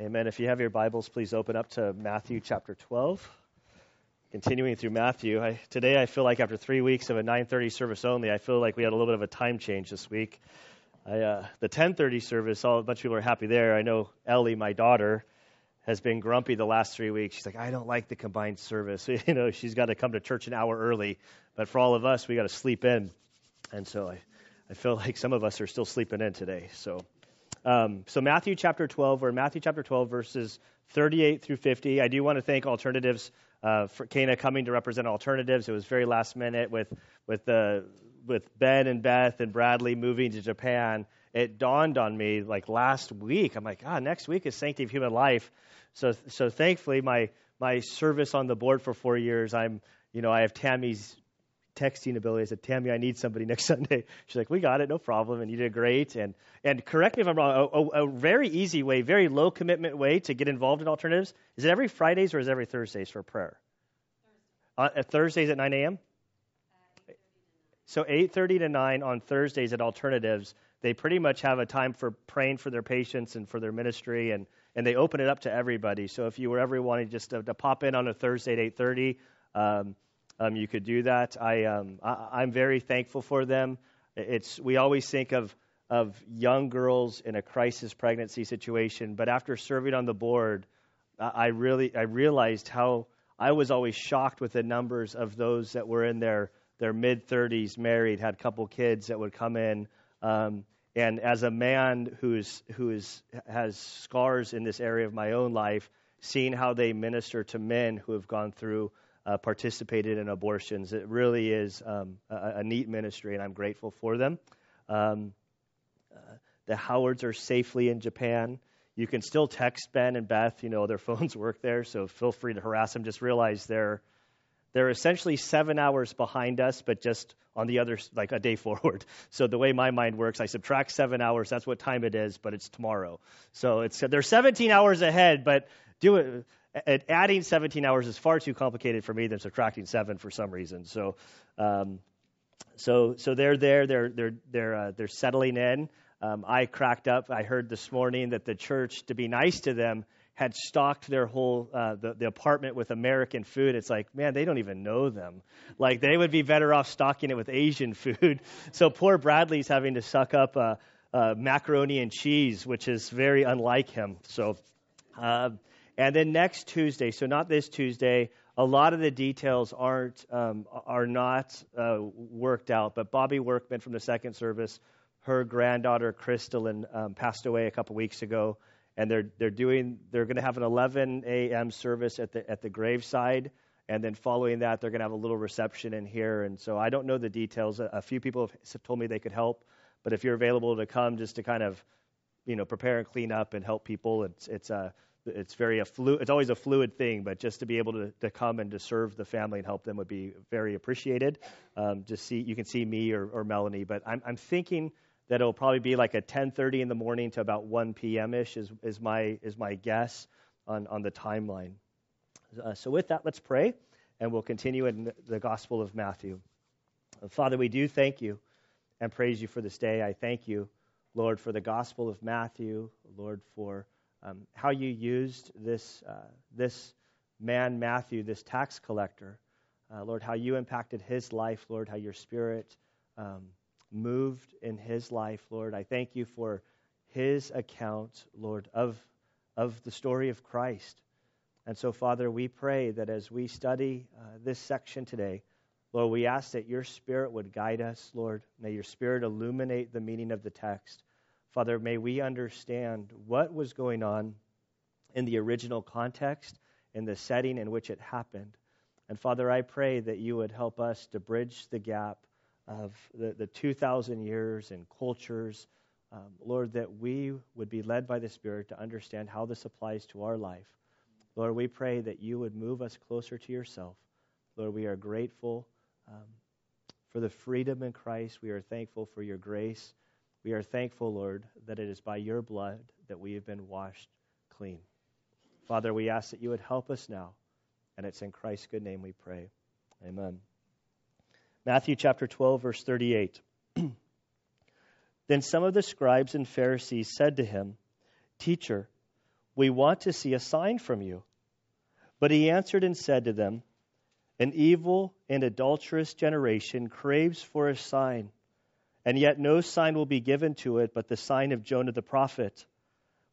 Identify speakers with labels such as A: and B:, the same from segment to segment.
A: Amen. If you have your Bibles, please open up to Matthew chapter 12. Continuing through Matthew, I, today I feel like after three weeks of a 9:30 service only, I feel like we had a little bit of a time change this week. I, uh, the 10:30 service, all, a bunch of people are happy there. I know Ellie, my daughter, has been grumpy the last three weeks. She's like, I don't like the combined service. you know, she's got to come to church an hour early, but for all of us, we got to sleep in, and so I, I feel like some of us are still sleeping in today. So. Um, so Matthew chapter 12, we're in Matthew chapter 12, verses 38 through 50. I do want to thank Alternatives uh, for Kana coming to represent Alternatives. It was very last minute with with the with Ben and Beth and Bradley moving to Japan. It dawned on me like last week. I'm like, ah, next week is Sanctity of Human Life. So so thankfully my my service on the board for four years, I'm you know I have Tammy's texting ability. I said, Tammy, I need somebody next Sunday. She's like, we got it, no problem, and you did great. And and correct me if I'm wrong. A, a, a very easy way, very low commitment way to get involved in alternatives is it every Fridays or is it every Thursdays for prayer? Thursday. Uh, Thursdays at 9 a.m. So 8:30 to 9 on Thursdays at Alternatives, they pretty much have a time for praying for their patients and for their ministry, and and they open it up to everybody. So if you were ever wanting just to, to pop in on a Thursday at 8:30. Um, um, you could do that. I, um, I, am very thankful for them. It's we always think of of young girls in a crisis pregnancy situation, but after serving on the board, I really I realized how I was always shocked with the numbers of those that were in their their mid 30s, married, had a couple kids that would come in. Um, and as a man who's who is has scars in this area of my own life, seeing how they minister to men who have gone through uh, participated in abortions. It really is um, a, a, neat ministry, and I'm grateful for them. Um, uh, the Howards are safely in Japan. You can still text Ben and Beth. You know their phones work there, so feel free to harass them. Just realize they're they're essentially seven hours behind us, but just on the other like a day forward. So the way my mind works, I subtract seven hours. That's what time it is, but it's tomorrow. So it's they're 17 hours ahead, but do it adding 17 hours is far too complicated for me than subtracting seven for some reason. So, um, so, so they're there. They're they're they're uh, they're settling in. Um, I cracked up. I heard this morning that the church, to be nice to them, had stocked their whole uh, the, the apartment with American food. It's like, man, they don't even know them. Like they would be better off stocking it with Asian food. So poor Bradley's having to suck up uh, uh, macaroni and cheese, which is very unlike him. So. Uh, and then next Tuesday, so not this Tuesday, a lot of the details aren't um, are not uh, worked out. But Bobby Workman from the second service, her granddaughter Crystalline um, passed away a couple weeks ago, and they're they're doing they're going to have an 11 a.m. service at the at the graveside, and then following that they're going to have a little reception in here. And so I don't know the details. A, a few people have told me they could help, but if you're available to come, just to kind of you know prepare and clean up and help people, it's it's a uh, it's very a flu- it's always a fluid thing, but just to be able to, to come and to serve the family and help them would be very appreciated. Um, just see you can see me or, or Melanie, but I'm, I'm thinking that it'll probably be like a 10:30 in the morning to about 1 p.m. ish is, is my is my guess on on the timeline. Uh, so with that, let's pray, and we'll continue in the Gospel of Matthew. Father, we do thank you and praise you for this day. I thank you, Lord, for the Gospel of Matthew, Lord, for um, how you used this, uh, this man, Matthew, this tax collector. Uh, Lord, how you impacted his life, Lord, how your spirit um, moved in his life, Lord. I thank you for his account, Lord, of, of the story of Christ. And so, Father, we pray that as we study uh, this section today, Lord, we ask that your Spirit would guide us, Lord. May your Spirit illuminate the meaning of the text. Father, may we understand what was going on in the original context, in the setting in which it happened. And Father, I pray that you would help us to bridge the gap of the, the 2,000 years and cultures. Um, Lord, that we would be led by the Spirit to understand how this applies to our life. Lord, we pray that you would move us closer to yourself. Lord, we are grateful um, for the freedom in Christ. We are thankful for your grace. We are thankful, Lord, that it is by your blood that we have been washed clean. Father, we ask that you would help us now, and it's in Christ's good name we pray. Amen. Matthew chapter 12, verse 38. then some of the scribes and Pharisees said to him, Teacher, We want to see a sign from you. But he answered and said to them, An evil and adulterous generation craves for a sign, and yet no sign will be given to it but the sign of Jonah the prophet.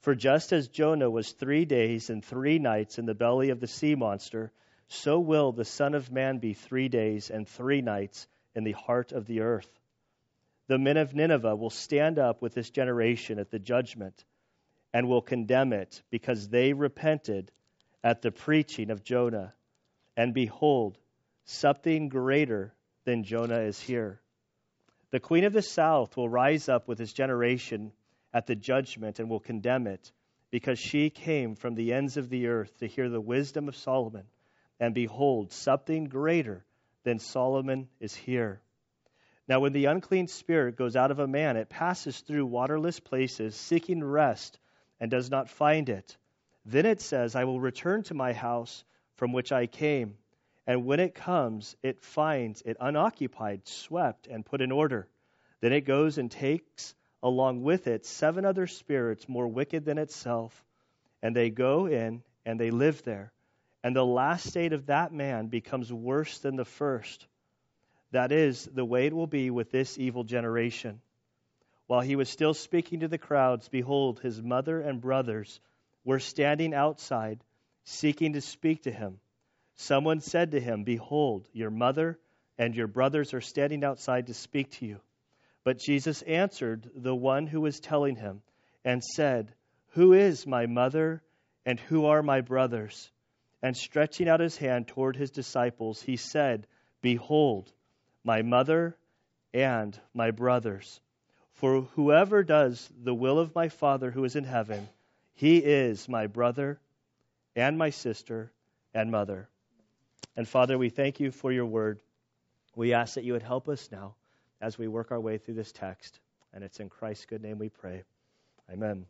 A: For just as Jonah was three days and three nights in the belly of the sea monster, so will the Son of Man be three days and three nights in the heart of the earth. The men of Nineveh will stand up with this generation at the judgment and will condemn it because they repented at the preaching of Jonah. And behold, something greater than Jonah is here. The queen of the south will rise up with this generation at the judgment and will condemn it because she came from the ends of the earth to hear the wisdom of Solomon. And behold, something greater than Solomon is here. Now, when the unclean spirit goes out of a man, it passes through waterless places, seeking rest, and does not find it. Then it says, I will return to my house from which I came. And when it comes, it finds it unoccupied, swept, and put in order. Then it goes and takes along with it seven other spirits more wicked than itself, and they go in and they live there. And the last state of that man becomes worse than the first. That is the way it will be with this evil generation. While he was still speaking to the crowds, behold, his mother and brothers were standing outside, seeking to speak to him. Someone said to him, Behold, your mother and your brothers are standing outside to speak to you. But Jesus answered the one who was telling him and said, Who is my mother and who are my brothers? And stretching out his hand toward his disciples, he said, Behold, my mother and my brothers. For whoever does the will of my Father who is in heaven, he is my brother and my sister and mother. And Father, we thank you for your word. We ask that you would help us now as we work our way through this text. And it's in Christ's good name we pray. Amen.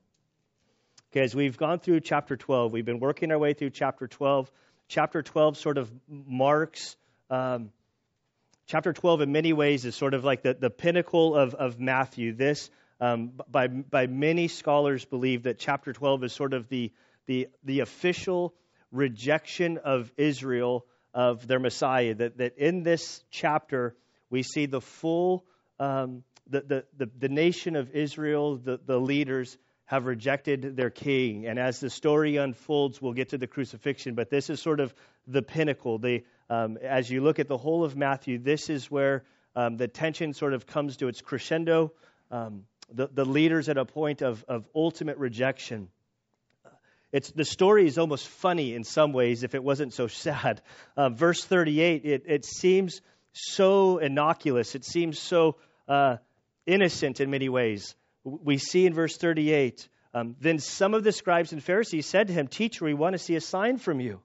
A: Okay, as we've gone through chapter 12, we've been working our way through chapter 12. Chapter 12 sort of marks um, chapter 12 in many ways is sort of like the, the pinnacle of, of Matthew. This, um, by, by many scholars, believe that chapter 12 is sort of the, the, the official rejection of Israel of their Messiah. That, that in this chapter, we see the full, um, the, the, the, the, nation of Israel, the, the leaders, have rejected their king. And as the story unfolds, we'll get to the crucifixion, but this is sort of the pinnacle. The, um, as you look at the whole of Matthew, this is where um, the tension sort of comes to its crescendo. Um, the, the leaders at a point of, of ultimate rejection. It's, the story is almost funny in some ways if it wasn't so sad. Uh, verse 38, it, it seems so innocuous, it seems so uh, innocent in many ways we see in verse 38 um, then some of the scribes and Pharisees said to him, Teacher, we want to see a sign from you.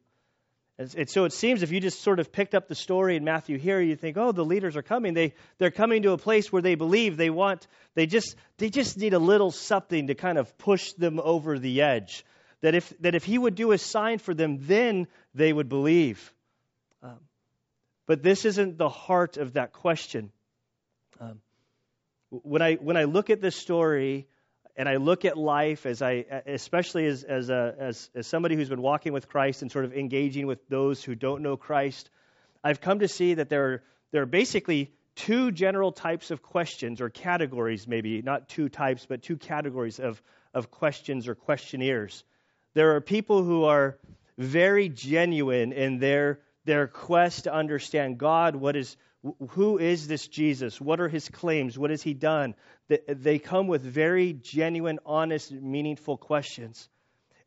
A: And, and, so it seems if you just sort of picked up the story in Matthew here, you think, oh, the leaders are coming. They, they're coming to a place where they believe they want, they just, they just need a little something to kind of push them over the edge. That if, that if he would do a sign for them, then they would believe. Um, but this isn't the heart of that question. Um, when I when I look at this story and I look at life as I especially as as a, as as somebody who's been walking with Christ and sort of engaging with those who don't know Christ, I've come to see that there are, there are basically two general types of questions or categories maybe not two types but two categories of of questions or questionnaires. There are people who are very genuine in their their quest to understand God, what is who is this Jesus? What are his claims? What has he done? They come with very genuine, honest, meaningful questions.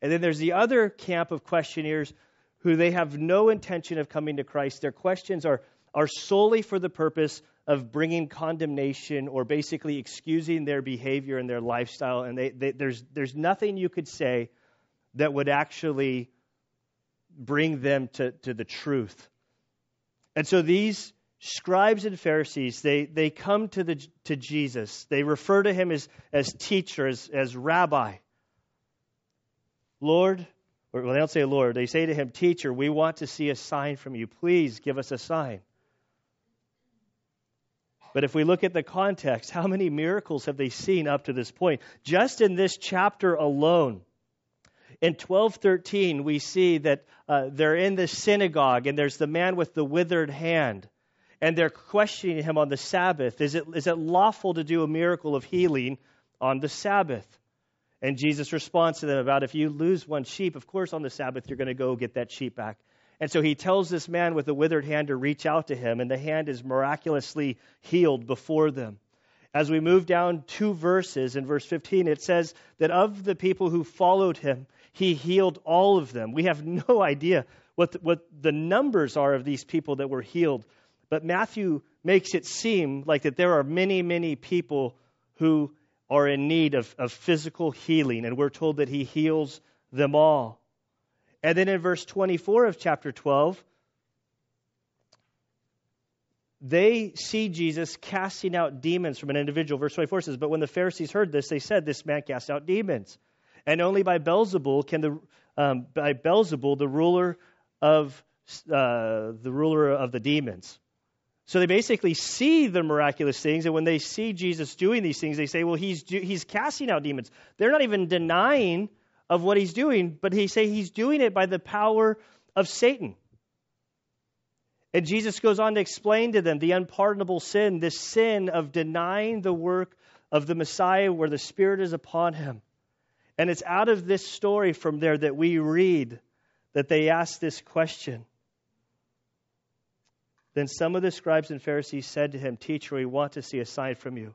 A: And then there's the other camp of questioners who they have no intention of coming to Christ. Their questions are, are solely for the purpose of bringing condemnation or basically excusing their behavior and their lifestyle. And they, they, there's, there's nothing you could say that would actually bring them to, to the truth. And so these scribes and Pharisees, they, they come to, the, to Jesus. They refer to him as, as teacher, as, as rabbi. Lord, or well, they don't say Lord, they say to him, Teacher, we want to see a sign from you. Please give us a sign. But if we look at the context, how many miracles have they seen up to this point? Just in this chapter alone, In 12:13, we see that uh, they're in the synagogue, and there's the man with the withered hand, and they're questioning him on the Sabbath. Is it is it lawful to do a miracle of healing on the Sabbath? And Jesus responds to them about if you lose one sheep, of course on the Sabbath you're going to go get that sheep back. And so he tells this man with the withered hand to reach out to him, and the hand is miraculously healed before them. As we move down two verses, in verse 15, it says that of the people who followed him, he healed all of them. We have no idea what the, what the numbers are of these people that were healed, but Matthew makes it seem like that there are many, many people who are in need of, of physical healing, and we're told that he heals them all. And then in verse 24 of chapter 12, they see Jesus casting out demons from an individual. Verse 24 says, But when the Pharisees heard this, they said, This man casts out demons. And only by Beelzebul can the um, by Beelzebul, the ruler of uh, the ruler of the demons. So they basically see the miraculous things, and when they see Jesus doing these things, they say, "Well, he's he's casting out demons." They're not even denying of what he's doing, but he say he's doing it by the power of Satan. And Jesus goes on to explain to them the unpardonable sin, this sin of denying the work of the Messiah where the Spirit is upon him. And it's out of this story from there that we read that they ask this question. Then some of the scribes and Pharisees said to him, Teacher, we want to see a sign from you.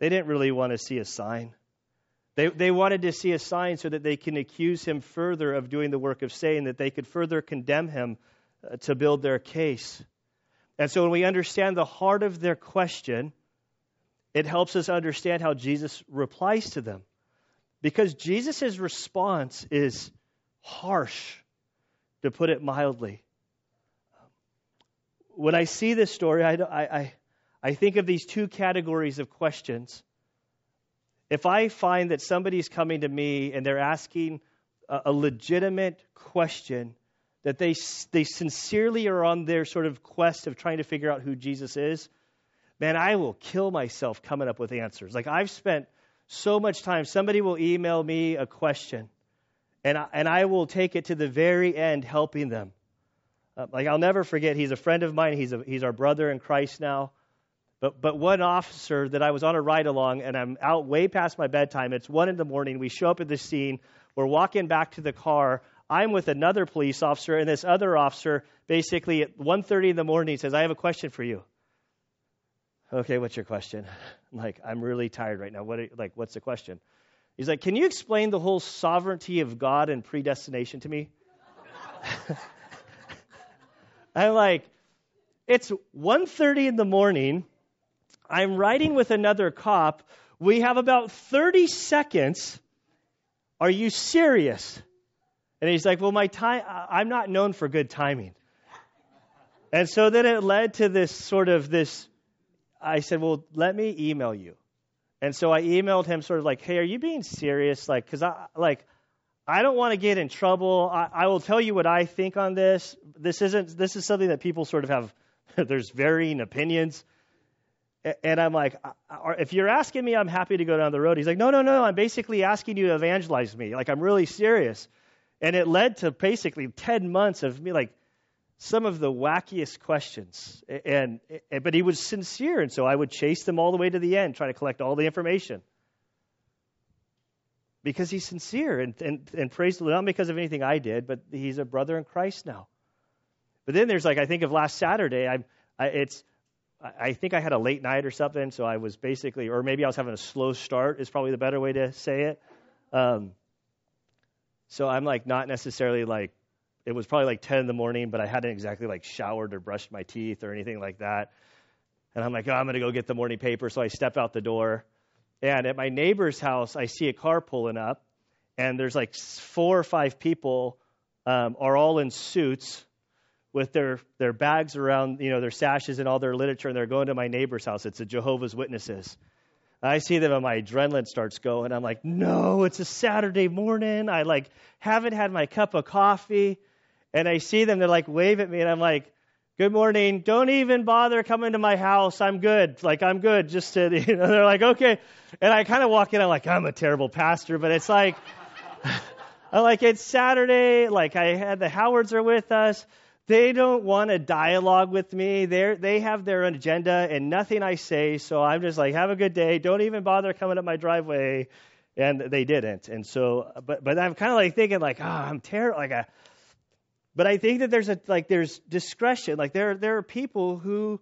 A: They didn't really want to see a sign. They, they wanted to see a sign so that they can accuse him further of doing the work of Satan, that they could further condemn him uh, to build their case. And so when we understand the heart of their question, it helps us understand how Jesus replies to them. Because Jesus' response is harsh, to put it mildly. When I see this story, I, I, I think of these two categories of questions. If I find that somebody's coming to me and they're asking a, a legitimate question, that they, they sincerely are on their sort of quest of trying to figure out who Jesus is, man, I will kill myself coming up with answers. Like I've spent so much time, somebody will email me a question, and I, and I will take it to the very end helping them. Uh, like I'll never forget, he's a friend of mine. He's a, he's our brother in Christ now. But but one officer that I was on a ride along, and I'm out way past my bedtime. It's one in the morning. We show up at the scene. We're walking back to the car. I'm with another police officer, and this other officer basically at 1:30 in the morning says, "I have a question for you." Okay, what's your question? I'm like, I'm really tired right now. What? Are, like, what's the question? He's like, Can you explain the whole sovereignty of God and predestination to me? I'm like, it's 1:30 in the morning. I'm riding with another cop. We have about 30 seconds. Are you serious? And he's like, Well, my time, I'm not known for good timing. And so then it led to this sort of this. I said, Well, let me email you. And so I emailed him, sort of like, Hey, are you being serious? Like, because I, like, I don't want to get in trouble. I, I will tell you what I think on this. This isn't, this is something that people sort of have, there's varying opinions. And I'm like, if you're asking me, I'm happy to go down the road. He's like, no, no, no. I'm basically asking you to evangelize me. Like, I'm really serious. And it led to basically 10 months of me, like, some of the wackiest questions. And, and, but he was sincere, and so I would chase them all the way to the end, trying to collect all the information. Because he's sincere and, and, and praise the Lord, not because of anything I did, but he's a brother in Christ now. But then there's like, I think of last Saturday, I, I, it's, I think I had a late night or something, so I was basically, or maybe I was having a slow start, is probably the better way to say it. Um, so I'm like not necessarily like it was probably like 10 in the morning, but I hadn't exactly like showered or brushed my teeth or anything like that. And I'm like, oh, I'm going to go get the morning paper. So I step out the door. And at my neighbor's house, I see a car pulling up. And there's like four or five people um, are all in suits with their, their bags around, you know, their sashes and all their literature. And they're going to my neighbor's house. It's a Jehovah's Witnesses. I see them and my adrenaline starts going. I'm like, no, it's a Saturday morning. I like haven't had my cup of coffee. And I see them, they're like wave at me and I'm like, good morning. Don't even bother coming to my house. I'm good. Like I'm good. Just to, you know, they're like, okay. And I kind of walk in. I'm like, I'm a terrible pastor, but it's like, I'm like, it's Saturday. Like, I had the Howards are with us. They don't want a dialogue with me. They they have their own agenda and nothing I say. So I'm just like, have a good day. Don't even bother coming up my driveway. And they didn't. And so, but but I'm kind of like thinking like, ah, oh, I'm terrible. Like, a, but I think that there's a like there's discretion. Like there there are people who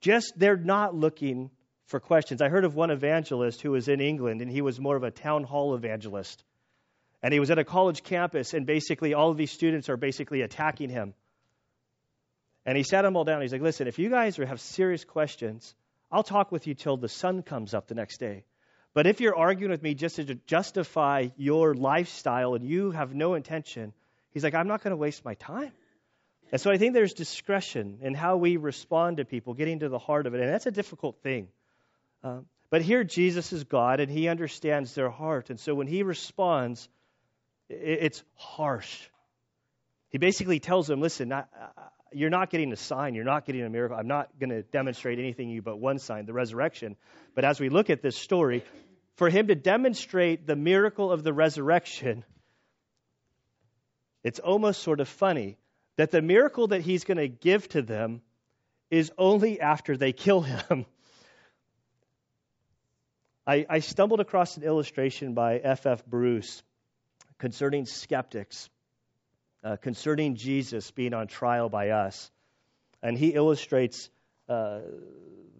A: just they're not looking for questions. I heard of one evangelist who was in England and he was more of a town hall evangelist. And he was at a college campus and basically all of these students are basically attacking him and he sat them all down. He's like, listen, if you guys have serious questions, I'll talk with you till the sun comes up the next day. But if you're arguing with me just to justify your lifestyle and you have no intention, he's like, I'm not going to waste my time. And so I think there's discretion in how we respond to people, getting to the heart of it. And that's a difficult thing. Um, but here, Jesus is God and he understands their heart. And so when he responds, it's harsh. He basically tells them, listen, I, you're not getting a sign. You're not getting a miracle. I'm not going to demonstrate anything to you but one sign, the resurrection. But as we look at this story, for him to demonstrate the miracle of the resurrection, it's almost sort of funny that the miracle that he's going to give to them is only after they kill him. I, I stumbled across an illustration by F. F. Bruce concerning skeptics uh, concerning Jesus being on trial by us. And he illustrates uh,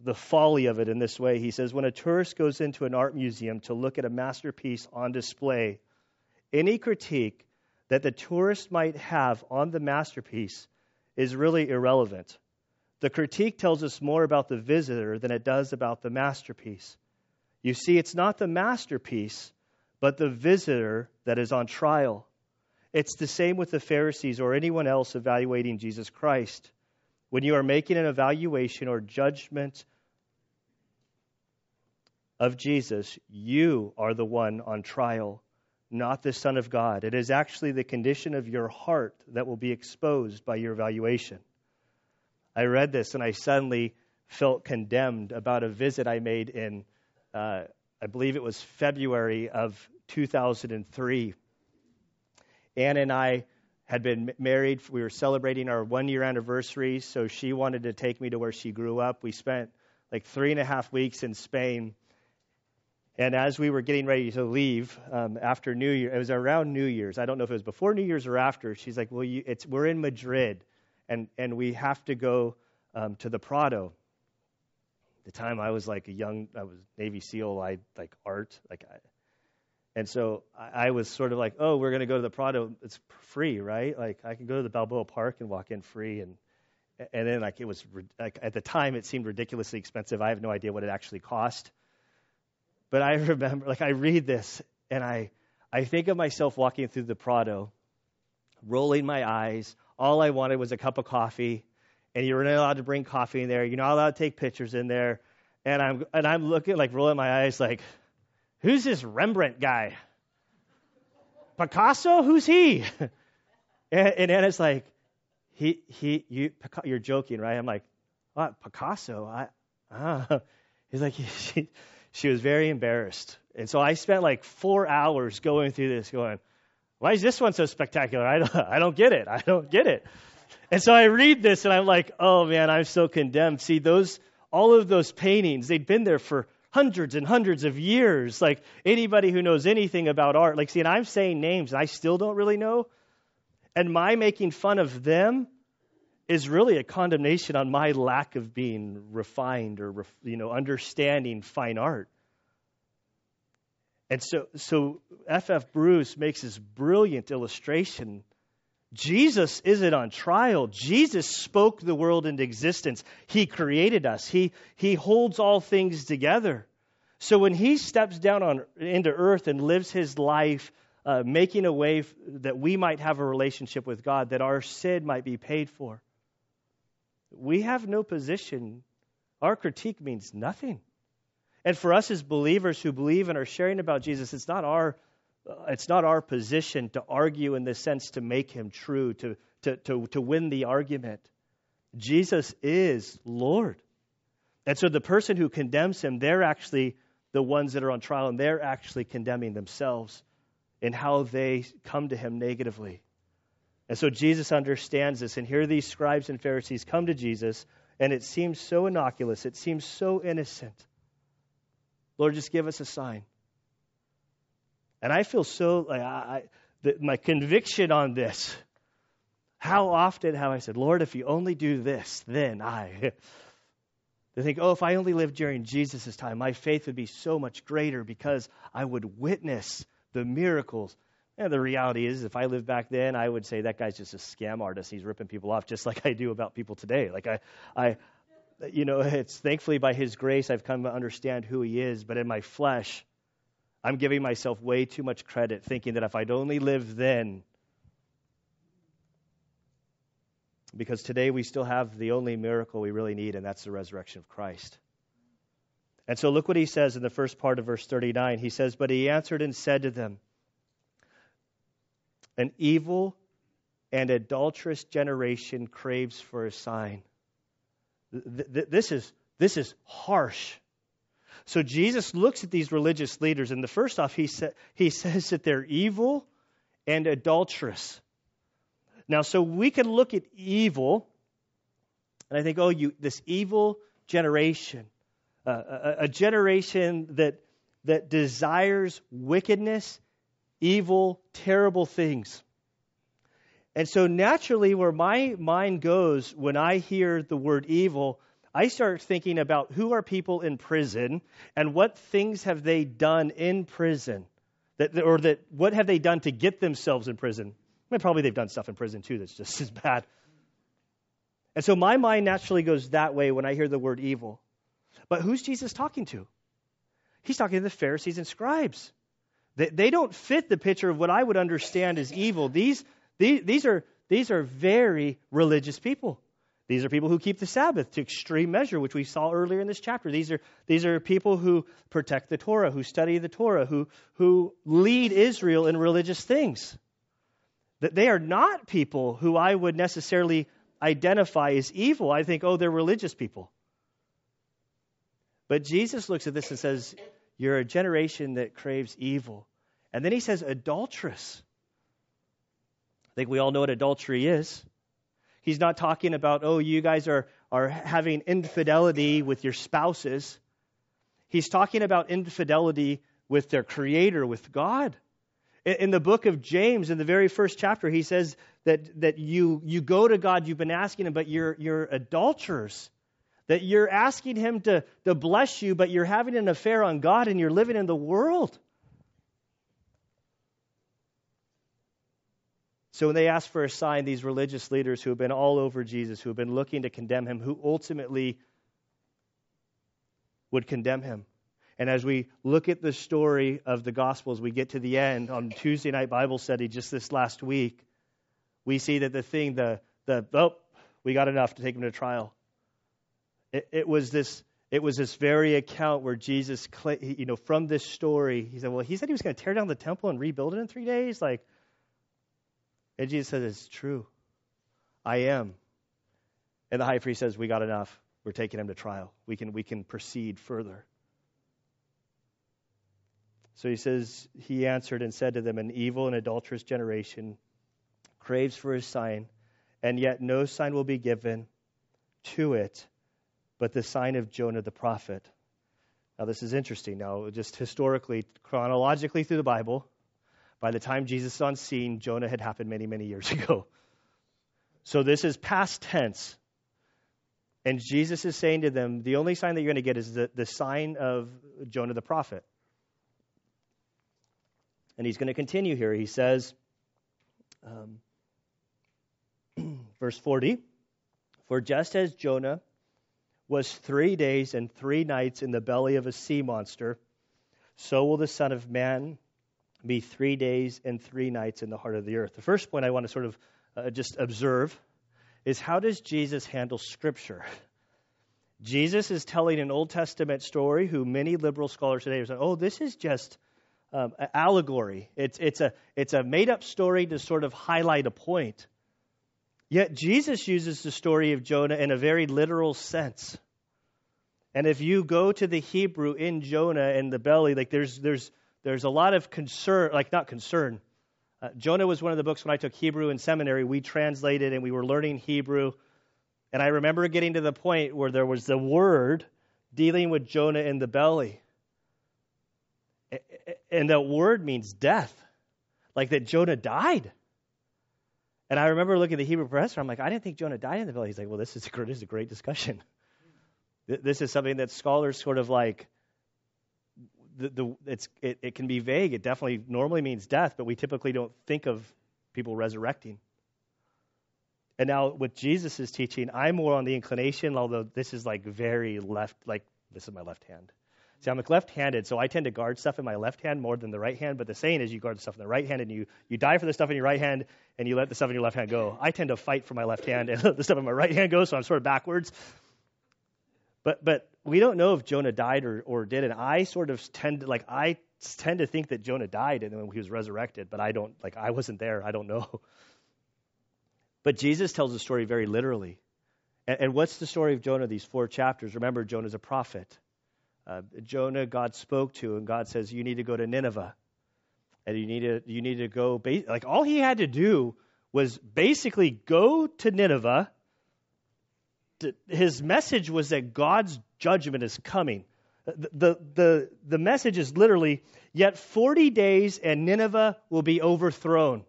A: the folly of it in this way. He says, When a tourist goes into an art museum to look at a masterpiece on display, any critique that the tourist might have on the masterpiece is really irrelevant. The critique tells us more about the visitor than it does about the masterpiece. You see, it's not the masterpiece, but the visitor that is on trial. It's the same with the Pharisees or anyone else evaluating Jesus Christ. When you are making an evaluation or judgment of Jesus, you are the one on trial, not the Son of God. It is actually the condition of your heart that will be exposed by your evaluation. I read this and I suddenly felt condemned about a visit I made in, uh, I believe it was February of 2003 Ann and I had been married. We were celebrating our one year anniversary, so she wanted to take me to where she grew up. We spent like three and a half weeks in Spain. And as we were getting ready to leave um, after New Year, it was around New Year's. I don't know if it was before New Year's or after. She's like, "Well, you, it's we're in Madrid, and and we have to go um, to the Prado." The time, I was like a young, I was Navy SEAL. I like art, like I, and so I, was sort of like, oh, we're to go to the Prado. It's free, right? Like I can go to the Balboa Park and walk in free. And and then like it was like at the time it seemed ridiculously expensive. I have no idea what it actually cost. But I remember, like I read this and I I think of myself walking through the Prado, rolling my eyes. All I wanted was a cup of coffee, and you were not allowed to bring coffee in there. You're not allowed to take pictures in there. And I'm and I'm looking like rolling my eyes like Who's this Rembrandt guy? Picasso? Who's he? and, and Anna's like, he, he, you, you're joking, right? I'm like, what, Picasso? I, ah. He's like, she, was very embarrassed. And so I spent like four hours going through this, going, why is this one so spectacular? I don't, I don't get it. I don't get it. And so I read this and I'm like, oh man, I'm so condemned. See, those, all of those paintings, they'd been there for hundreds and hundreds of years. Like anybody who knows anything about art, like, see, and I'm saying names and I still don't really know. And my making fun of them is really a condemnation on my lack of being refined or, you know, understanding fine art. And so, so F.F. Bruce makes this brilliant illustration Jesus isn't on trial. Jesus spoke the world into existence. He created us. He, he holds all things together. So when he steps down on, into earth and lives his life, uh, making a way that we might have a relationship with God, that our sin might be paid for, we have no position. Our critique means nothing. And for us as believers who believe and are sharing about Jesus, it's not our uh, it's not our position to argue in this sense to make him true, to, to, to, to win the argument. Jesus is Lord. And so the person who condemns him, they're actually the ones that are on trial, and they're actually condemning themselves. in how they come to him negatively. And so Jesus understands this. And here these scribes and Pharisees come to Jesus, and it seems so innocuous, it seems so innocent. Lord, just give us a sign. And I feel so like I, the, my conviction on this. How often have I said, Lord, if you only do this, then I. They think, oh, if I only lived during Jesus' time, my faith would be so much greater because I would witness the miracles. And the reality is, if I lived back then, I would say that guy's just a scam artist. He's ripping people off just like I do about people today. Like I, I, you know, it's thankfully by His grace I've come to understand who He is. But in my flesh, I'm giving myself way too much credit, thinking that if I'd only lived then, because today we still have the only miracle we really need, and that's the resurrection of Christ. And so look what he says in the first part of verse 39. He says, But he answered and said to them, An evil and adulterous generation craves for a sign. This is, this is harsh. So Jesus looks at these religious leaders, and the first off, he, sa- he says that they're evil and adulterous. Now, so we can look at evil, and I think, oh, you this evil generation, uh, a, a generation that that desires wickedness, evil, terrible things. And so naturally, where my mind goes when I hear the word evil, I start thinking about who are people in prison and what things have they done in prison, that, or that what have they done to get themselves in prison. I mean, probably they've done stuff in prison too that's just as bad. And so my mind naturally goes that way when I hear the word evil. But who's Jesus talking to? He's talking to the Pharisees and scribes. They, they don't fit the picture of what I would understand as evil. These, these, these, are, these are very religious people. These are people who keep the Sabbath to extreme measure, which we saw earlier in this chapter. These are, these are people who protect the Torah, who study the Torah, who, who lead Israel in religious things. That they are not people who I would necessarily identify as evil. I think, oh, they're religious people. But Jesus looks at this and says, You're a generation that craves evil. And then he says, adulterous. I think we all know what adultery is. He's not talking about, oh, you guys are, are having infidelity with your spouses. He's talking about infidelity with their creator, with God. In the book of James, in the very first chapter, he says that, that you, you go to God, you've been asking him, but you're, you're adulterers. That you're asking him to, to bless you, but you're having an affair on God and you're living in the world. So when they ask for a sign, these religious leaders who have been all over Jesus, who have been looking to condemn him, who ultimately would condemn him, and as we look at the story of the Gospels, we get to the end on Tuesday night Bible study just this last week. We see that the thing, the, the oh, we got enough to take him to trial. It, it was this. It was this very account where Jesus, you know, from this story, he said, "Well, he said he was going to tear down the temple and rebuild it in three days." Like, and Jesus says, "It's true. I am." And the high priest says, "We got enough. We're taking him to trial. We can we can proceed further." So he says, He answered and said to them, An evil and adulterous generation craves for a sign, and yet no sign will be given to it but the sign of Jonah the prophet. Now, this is interesting. Now, just historically, chronologically through the Bible, by the time Jesus is on scene, Jonah had happened many, many years ago. So this is past tense. And Jesus is saying to them, the only sign that you're going to get is the, the sign of Jonah the prophet. And he's going to continue here. He says, um, verse 40 For just as Jonah was three days and three nights in the belly of a sea monster, so will the Son of Man be three days and three nights in the heart of the earth. The first point I want to sort of uh, just observe is how does Jesus handle Scripture? Jesus is telling an Old Testament story who many liberal scholars today are saying, oh, this is just um, allegory. It's, it's a, it's a made up story to sort of highlight a point. Yet Jesus uses the story of Jonah in a very literal sense. And if you go to the Hebrew in Jonah in the belly, like there's, there's, there's a lot of concern, like not concern. Uh, Jonah was one of the books when I took Hebrew in seminary. We translated and we were learning Hebrew. And I remember getting to the point where there was the word dealing with Jonah in the belly. And that word means death, like that Jonah died. And I remember looking at the Hebrew professor. I'm like, I didn't think Jonah died in the belly. He's like, well, this is a, this is a great discussion. This is something that scholars sort of like. The, the it's it, it can be vague. It definitely normally means death, but we typically don't think of people resurrecting. And now with Jesus' teaching, I'm more on the inclination, although this is like very left, like this is my left hand. See, I'm left-handed, so I tend to guard stuff in my left hand more than the right hand. But the saying is, you guard the stuff in the right hand, and you you die for the stuff in your right hand, and you let the stuff in your left hand go. I tend to fight for my left hand and let the stuff in my right hand go, so I'm sort of backwards. But but we don't know if Jonah died or or did, and I sort of tend to like I tend to think that Jonah died and then he was resurrected, but I don't like I wasn't there. I don't know. But Jesus tells the story very literally. And, and what's the story of Jonah? These four chapters. Remember, Jonah's a prophet. Uh, Jonah, God spoke to, and God says, "You need to go to Nineveh, and you need to you need to go." Like all he had to do was basically go to Nineveh. His message was that God's judgment is coming. The, the, the, the message is literally, yet 40 days and Nineveh will be overthrown.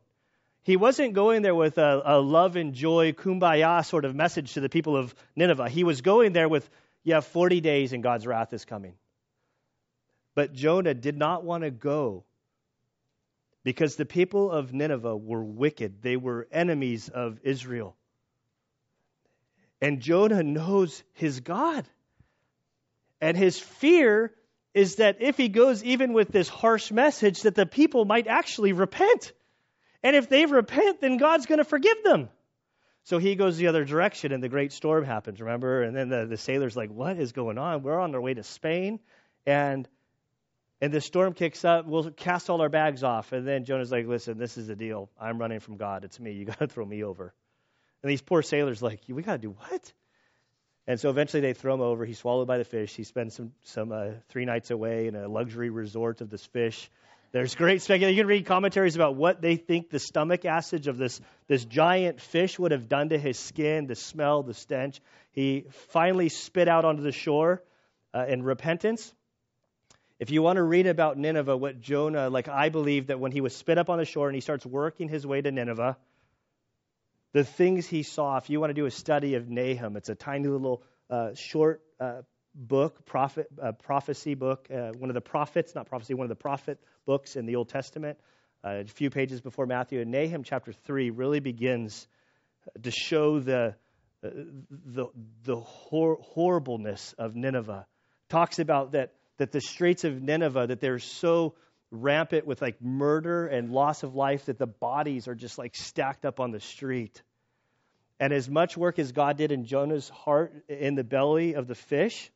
A: He wasn't going there with a, a love and joy, kumbaya sort of message to the people of Nineveh. He was going there with yeah, 40 days and God's wrath is coming. But Jonah did not want to go because the people of Nineveh were wicked. They were enemies of Israel. And Jonah knows his God. And his fear is that if he goes even with this harsh message that the people might actually repent. And if they repent, then God's going to forgive them. So he goes the other direction, and the great storm happens, remember? And then the, the sailor's like, What is going on? We're on our way to Spain, and and the storm kicks up. We'll cast all our bags off. And then Jonah's like, Listen, this is the deal. I'm running from God. It's me. You got to throw me over. And these poor sailors like, We got to do what? And so eventually they throw him over. He's swallowed by the fish. He spends some, some uh, three nights away in a luxury resort of this fish. There's great speculation. You can read commentaries about what they think the stomach acid of this, this giant fish would have done to his skin, the smell, the stench. He finally spit out onto the shore uh, in repentance. If you want to read about Nineveh, what Jonah, like I believe that when he was spit up on the shore and he starts working his way to Nineveh, the things he saw, if you want to do a study of Nahum, it's a tiny little uh, short uh, book, prophet, uh, prophecy book, uh, one of the prophets, not prophecy, one of the prophet books in the Old Testament, uh, a few pages before Matthew. And Nahum chapter 3 really begins to show the, uh, the, the hor- horribleness of Nineveh. Talks about that, that the streets of Nineveh, that they're so rampant with like murder and loss of life that the bodies are just like stacked up on the street. And as much work as God did in Jonah's heart in the belly of the fish,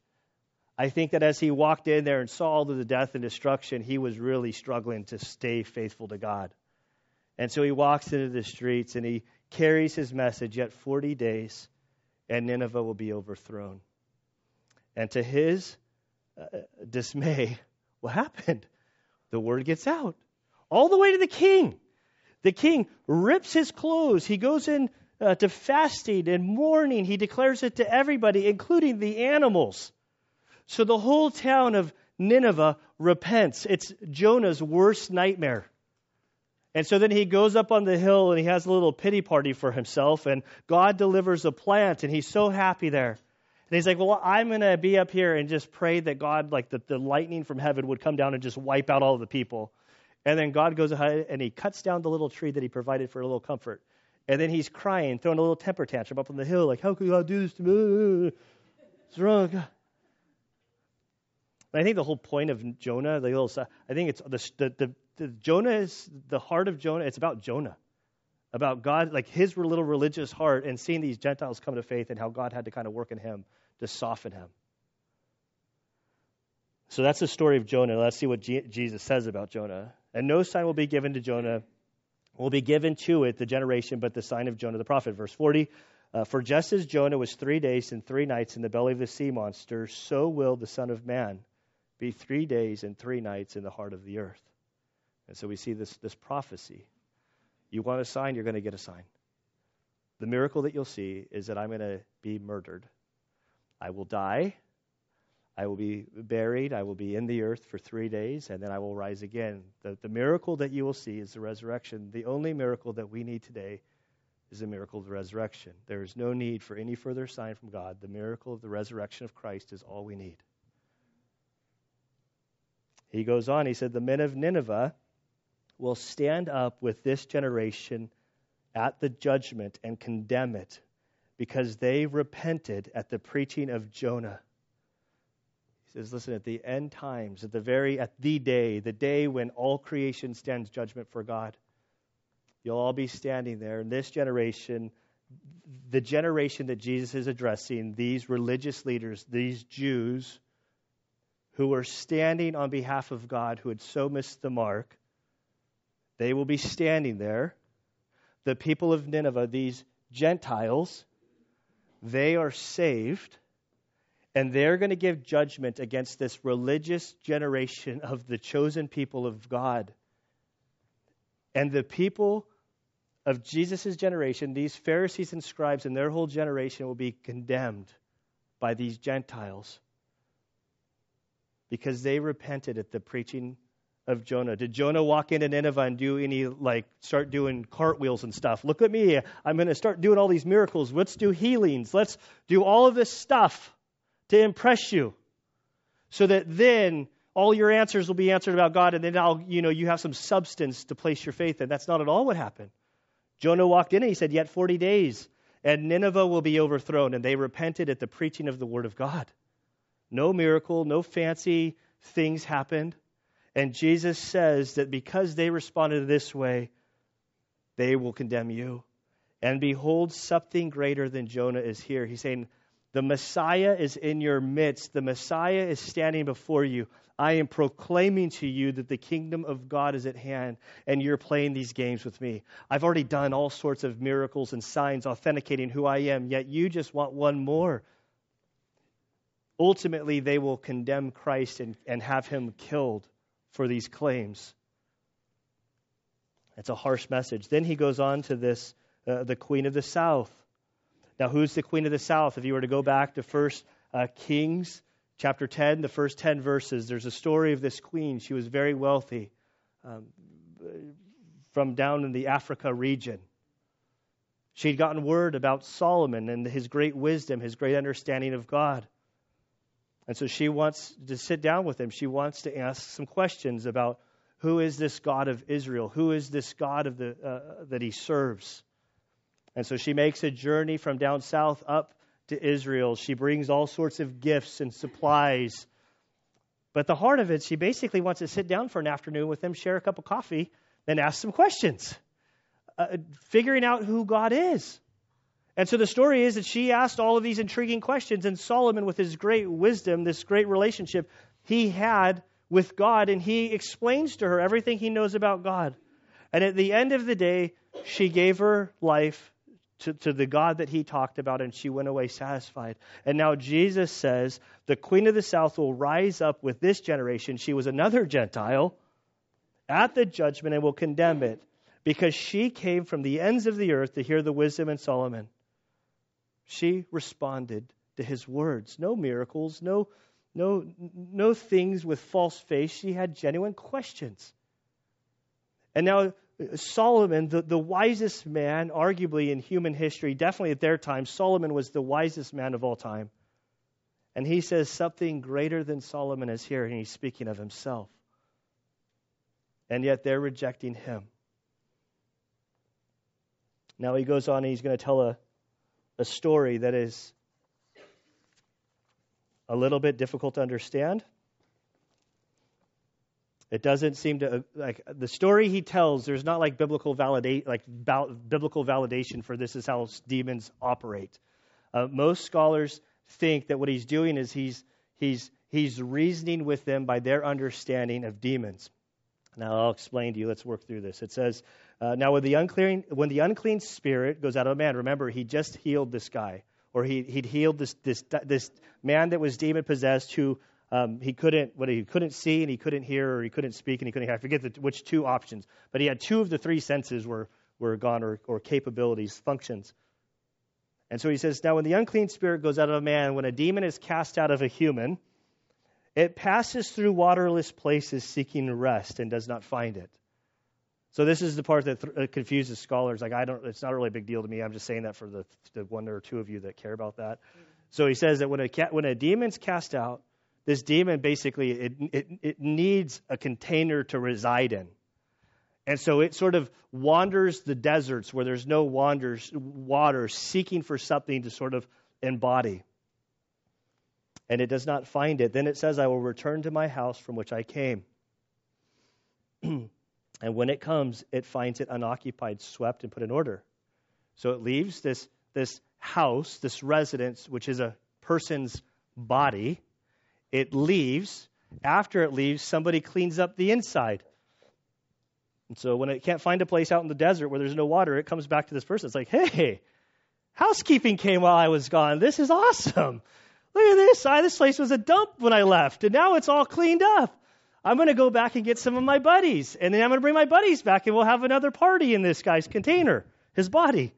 A: I think that as he walked in there and saw all of the death and destruction, he was really struggling to stay faithful to God. And so he walks into the streets and he carries his message yet 40 days and Nineveh will be overthrown. And to his uh, dismay, what happened? The word gets out all the way to the king. The king rips his clothes. He goes in uh, to fasting and mourning. He declares it to everybody, including the animals. So the whole town of Nineveh repents. It's Jonah's worst nightmare. And so then he goes up on the hill and he has a little pity party for himself, and God delivers a plant, and he's so happy there. And he's like, Well, I'm going to be up here and just pray that God, like the, lightning from heaven, would come down and just wipe out all the people. And then God goes ahead and he cuts down the little tree that he provided for a little comfort. And then he's crying, throwing a little temper tantrum up on the hill, like, How could God do this to me? It's wrong? I think the whole point of Jonah, the little, I think it's the, the, the Jonah is the heart of Jonah. It's about Jonah, about God, like his little religious heart, and seeing these Gentiles come to faith and how God had to kind of work in him to soften him. So that's the story of Jonah. Let's see what G- Jesus says about Jonah. And no sign will be given to Jonah, will be given to it, the generation, but the sign of Jonah the prophet. Verse 40. Uh, For just as Jonah was three days and three nights in the belly of the sea monster, so will the Son of Man be three days and three nights in the heart of the earth. And so we see this, this prophecy. You want a sign, you're going to get a sign. The miracle that you'll see is that I'm going to be murdered. I will die. I will be buried. I will be in the earth for three days, and then I will rise again. The, the miracle that you will see is the resurrection. The only miracle that we need today is the miracle of the resurrection. There is no need for any further sign from God. The miracle of the resurrection of Christ is all we need. He goes on, he said, The men of Nineveh will stand up with this generation at the judgment and condemn it because they repented at the preaching of Jonah. He says, listen, at the end times, at the very, at the day, the day when all creation stands judgment for God, you'll all be standing there. In this generation, the generation that Jesus is addressing, these religious leaders, these Jews who were standing on behalf of God, who had so missed the mark, they will be standing there. The people of Nineveh, these Gentiles, they are saved, and they're going to give judgment against this religious generation of the chosen people of God. And the people of Jesus' generation, these Pharisees and scribes and their whole generation will be condemned by these Gentiles because they repented at the preaching of Jonah. Did Jonah walk into Nineveh and do any, like, start doing cartwheels and stuff? Look at me. I'm going to start doing all these miracles. Let's do healings. Let's do all of this stuff to impress you so that then all your answers will be answered about God and then I'll, you know, you have some substance to place your faith in. That's not at all what happened. Jonah walked in and he said, Yet 40 days and Nineveh will be overthrown. And they repented at the preaching of the word of God. No miracle, no fancy things happened. And Jesus says that because they responded this way, they will condemn you. And behold, something greater than Jonah is here. He's saying, The Messiah is in your midst. The Messiah is standing before you. I am proclaiming to you that the kingdom of God is at hand, and you're playing these games with me. I've already done all sorts of miracles and signs authenticating who I am, yet you just want one more ultimately they will condemn Christ and, and have him killed for these claims. It's a harsh message. Then he goes on to this uh, the queen of the south. Now, who's the queen of the south? If you were to go back to First uh, Kings chapter 10, the first 10 verses, there's a story of this queen. She was very wealthy um, from down in the Africa region. She'd gotten word about Solomon and his great wisdom, his great understanding of God. And so she wants to sit down with him. She wants to ask some questions about who is this God of Israel? Who is this God of the, uh, that he serves? And so she makes a journey from down south up to Israel. She brings all sorts of gifts and supplies. But the heart of it, she basically wants to sit down for an afternoon with him, share a cup of coffee, then ask some questions, uh, figuring out who God is. And so the story is that she asked all of these intriguing questions, and Solomon, with his great wisdom, this great relationship he had with God, and he explains to her everything he knows about God. And at the end of the day, she gave her life to, to, the God that he talked about, and she went away satisfied. And now Jesus says, The queen of the south will rise up with this generation. She was another Gentile at the judgment and will condemn it, because she came from the ends of the earth to hear the wisdom of Solomon. She responded to his words. No miracles, no, no, no things with false faith. She had genuine questions. And now, uh, Solomon, the, the wisest man, arguably in human history, definitely at their time, Solomon was the wisest man of all time. And he says something greater than Solomon is here, and he's speaking of himself. And yet they're rejecting him. Now he goes on and he's going to tell a, a story that is a little bit difficult to understand. It doesn't seem to like the story he tells. There's not like biblical validate like biblical validation for this is how demons operate. Uh, most scholars think that what he's doing is he's he's he's reasoning with them by their understanding of demons. Now I'll explain to you. Let's work through this. It says, uh, now when the unclean when the unclean spirit goes out of a man, remember he just healed this guy, or he he'd healed this this this man that was demon possessed, who um, he couldn't what he couldn't see and he couldn't hear or he couldn't speak and he couldn't hear. I forget the, which two options, but he had two of the three senses were were gone or, or capabilities functions. And so he says, now when the unclean spirit goes out of a man, when a demon is cast out of a human, it passes through waterless places seeking rest and does not find it. So this is the part that th- uh, confuses scholars. Like I don't, it's not really a big deal to me. I'm just saying that for the, the one or two of you that care about that. So he says that when a when a demon's cast out, this demon basically it, it, it needs a container to reside in. And so it sort of wanders the deserts where there's no wanders, water, seeking for something to sort of embody. And it does not find it. Then it says, I will return to my house from which I came. and when it comes, it finds it unoccupied, swept, and put in order. So it leaves this, this house, this residence, which is a person's body. It leaves. After it leaves, somebody cleans up the inside and so when it can't find a place out in the desert where there's no water, it comes back to this person. It's like, hey, housekeeping came while I was gone. This is awesome. Look at this. I, this place was a dump when I left, and now it's all cleaned up. I'm going to go back and get some of my buddies, and then I'm going to bring my buddies back, and we'll have another party in this guy's container, his body.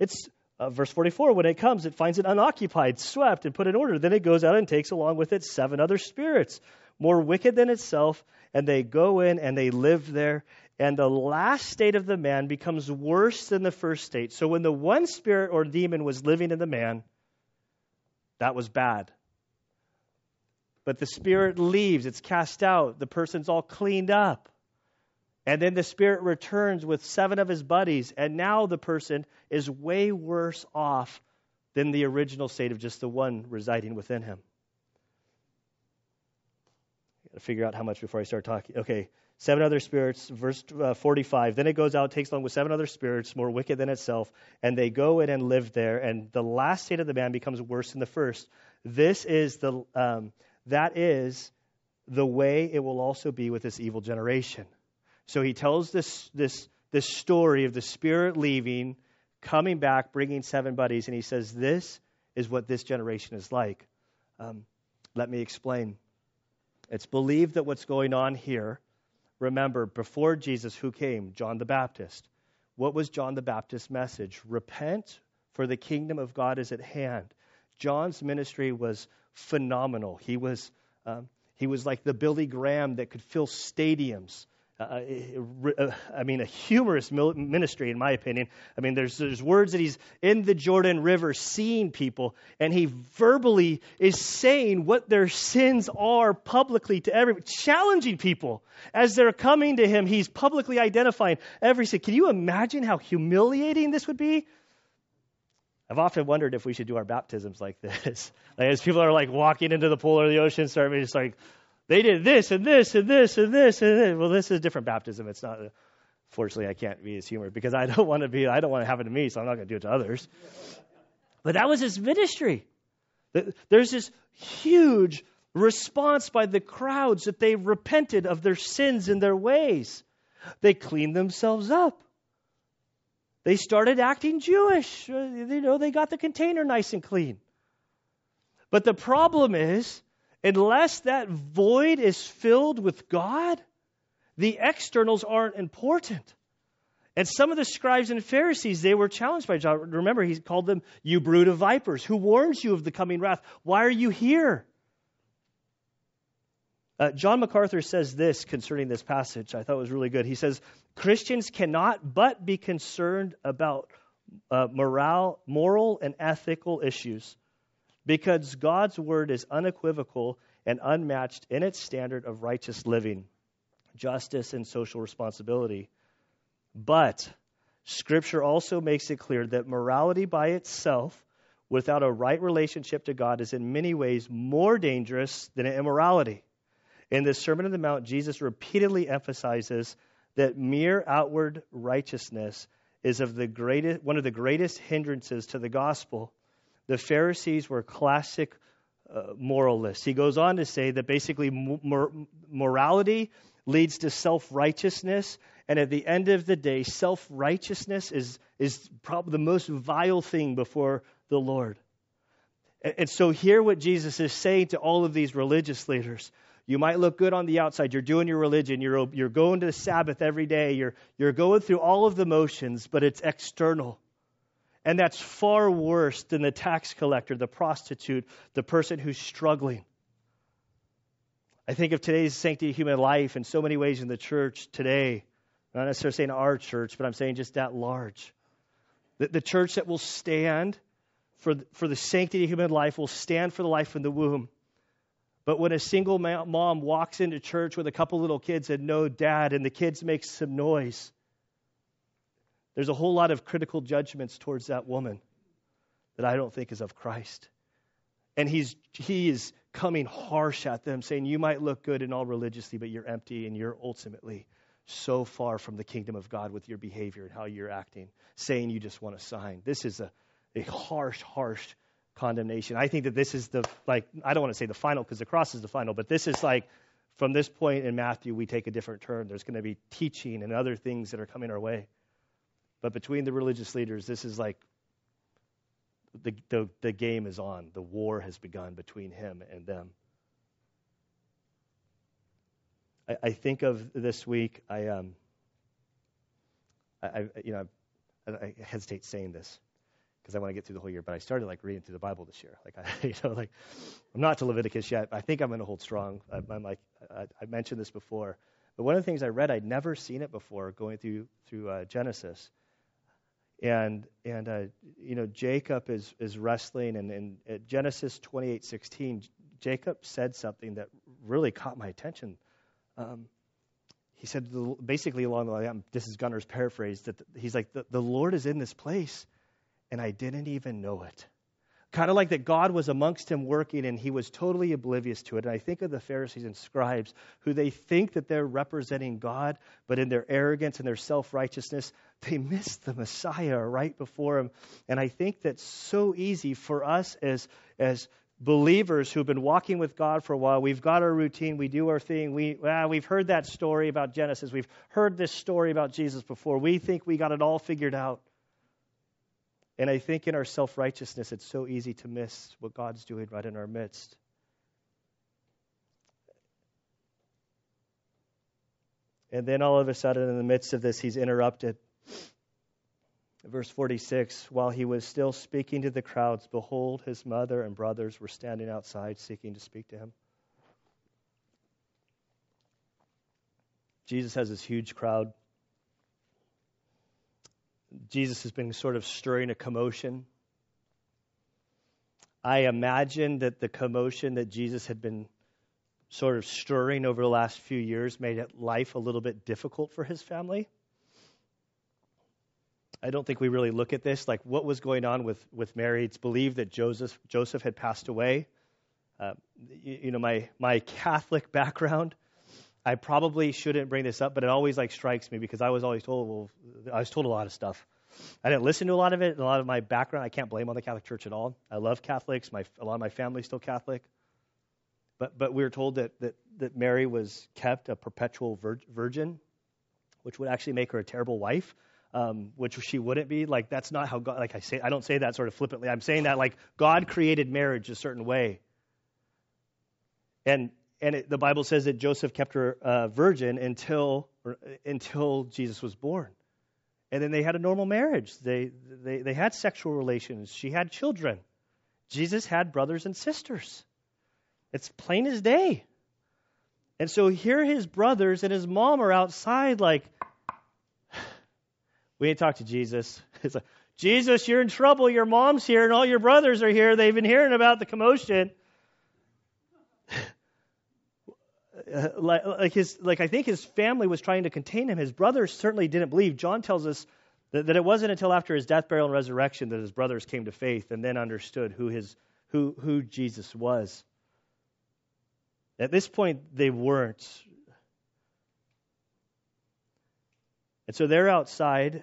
A: It's uh, verse 44 when it comes, it finds it unoccupied, swept, and put in order. Then it goes out and takes along with it seven other spirits, more wicked than itself, and they go in and they live there. And the last state of the man becomes worse than the first state. So when the one spirit or demon was living in the man, that was bad. But the spirit leaves, it's cast out, the person's all cleaned up. And then the spirit returns with seven of his buddies, and now the person is way worse off than the original state of just the one residing within him. I gotta figure out how much before I start talking. Okay, seven other spirits, verse uh, 45. Then it goes out, takes along with seven other spirits, more wicked than itself, and they go in and live there. And the last state of the man becomes worse than the first. This is the um, that is the way it will also be with this evil generation. So he tells this this this story of the spirit leaving, coming back, bringing seven buddies, and he says, "This is what this generation is like." Um, let me explain. It's believed that what's going on here, remember, before Jesus, who came? John the Baptist. What was John the Baptist's message? Repent, for the kingdom of God is at hand. John's ministry was phenomenal. He was, um, he was like the Billy Graham that could fill stadiums. Uh, uh, I mean, a humorous ministry, in my opinion. I mean, there's, there's words that he's in the Jordan River seeing people, and he verbally is saying what their sins are publicly to everyone, challenging people. As they're coming to him, he's publicly identifying every sin. Can you imagine how humiliating this would be? I've often wondered if we should do our baptisms like this. Like as people are like walking into the pool or the ocean, start just like, they did this and this and this and this and this. Well, this is different baptism. It's not. Fortunately, I can't be as humorous because I don't want to be. I don't want to happen to me, so I'm not going to do it to others. But that was his ministry. There's this huge response by the crowds that they repented of their sins and their ways. They cleaned themselves up. They started acting Jewish. You know, they got the container nice and clean. But the problem is Unless that void is filled with God, the externals aren't important. And some of the scribes and Pharisees, they were challenged by John. Remember, he called them, You brood of vipers. Who warns you of the coming wrath? Why are you here? Uh, John MacArthur says this concerning this passage. I thought it was really good. He says, Christians cannot but be concerned about uh, moral, moral and ethical issues because God's word is unequivocal and unmatched in its standard of righteous living, justice, and social responsibility. But Scripture also makes it clear that morality by itself, without a right relationship to God, is in many ways more dangerous than immorality. In the Sermon on the Mount, Jesus repeatedly emphasizes that mere outward righteousness is of the greatest, one of the greatest hindrances to the gospel the Pharisees were classic uh, moralists. He goes on to say that basically mor- morality leads to self righteousness, and at the end of the day, self righteousness is, is probably the most vile thing before the Lord. And, and so, hear what Jesus is saying to all of these religious leaders. You might look good on the outside. You're doing your religion. You're, you're going to the Sabbath every day. You're, you're going through all of the motions, but it's external. And that's far worse than the tax collector, the prostitute, the person who's struggling. I think of today's sanctity of human life in so many ways in the church today. Not necessarily saying our church, but I'm saying just at large. The, the church that will stand for, for the sanctity of human life will stand for the life in the womb. But when a single mom walks into church with a couple little kids and no dad, and the kids make some noise, there's a whole lot of critical judgments towards that woman that I don't think is of Christ. And he's, he is coming harsh at them, saying, You might look good in all religiously, but you're empty and you're ultimately so far from the kingdom of God with your behavior and how you're acting, saying you just want a sign. This is a, a harsh, harsh condemnation. I think that this is the, like, I don't want to say the final because the cross is the final, but this is like, from this point in Matthew, we take a different turn. There's going to be teaching and other things that are coming our way. But between the religious leaders, this is like the, the, the game is on. The war has begun between him and them. I, I think of this week, I, um, I, I you know, I, I hesitate saying this because I want to get through the whole year, but I started like reading through the Bible this year. Like, I, you know, like I'm not to Leviticus yet. I think I'm going to hold strong. I'm, I'm like, I, I, mentioned this before, but one of the things I read, I'd never seen it before going through through uh, Genesis and and uh, you know Jacob is is wrestling, and, in Genesis 28:16, Jacob said something that really caught my attention. Um, he said basically along the line, this is Gunner's paraphrase, that he's like, the, the Lord is in this place, and I didn't even know it. Kind of like that God was amongst him working and he was totally oblivious to it. And I think of the Pharisees and scribes who they think that they're representing God, but in their arrogance and their self righteousness, they miss the Messiah right before him. And I think that's so easy for us as, as believers who've been walking with God for a while. We've got our routine, we do our thing. We, well, we've heard that story about Genesis, we've heard this story about Jesus before. We think we got it all figured out. And I think in our self righteousness, it's so easy to miss what God's doing right in our midst. And then all of a sudden, in the midst of this, he's interrupted. Verse 46 While he was still speaking to the crowds, behold, his mother and brothers were standing outside seeking to speak to him. Jesus has this huge crowd. Jesus has been sort of stirring a commotion. I imagine that the commotion that Jesus had been sort of stirring over the last few years made life a little bit difficult for his family. I don't think we really look at this like what was going on with, with Mary. It's believed that Joseph, Joseph had passed away. Uh, you, you know, my, my Catholic background I probably shouldn't bring this up, but it always like strikes me because I was always told, well, I was told a lot of stuff. I didn't listen to a lot of it. And a lot of my background, I can't blame on the Catholic Church at all. I love Catholics. My, a lot of my family's still Catholic. But, but we were told that, that, that Mary was kept a perpetual vir- virgin, which would actually make her a terrible wife, um, which she wouldn't be. Like, that's not how God, like I say, I don't say that sort of flippantly. I'm saying that like God created marriage a certain way. And and it, the Bible says that Joseph kept her uh, virgin until until Jesus was born, and then they had a normal marriage. They, they they had sexual relations. She had children. Jesus had brothers and sisters. It's plain as day. And so here his brothers and his mom are outside, like, we ain't talked to Jesus. It's like, Jesus, you're in trouble. Your mom's here and all your brothers are here. They've been hearing about the commotion. Uh, like, like his like I think his family was trying to contain him. His brothers certainly didn't believe. John tells us that, that it wasn't until after his death, burial, and resurrection that his brothers came to faith and then understood who his who who Jesus was. At this point, they weren't. And so they're outside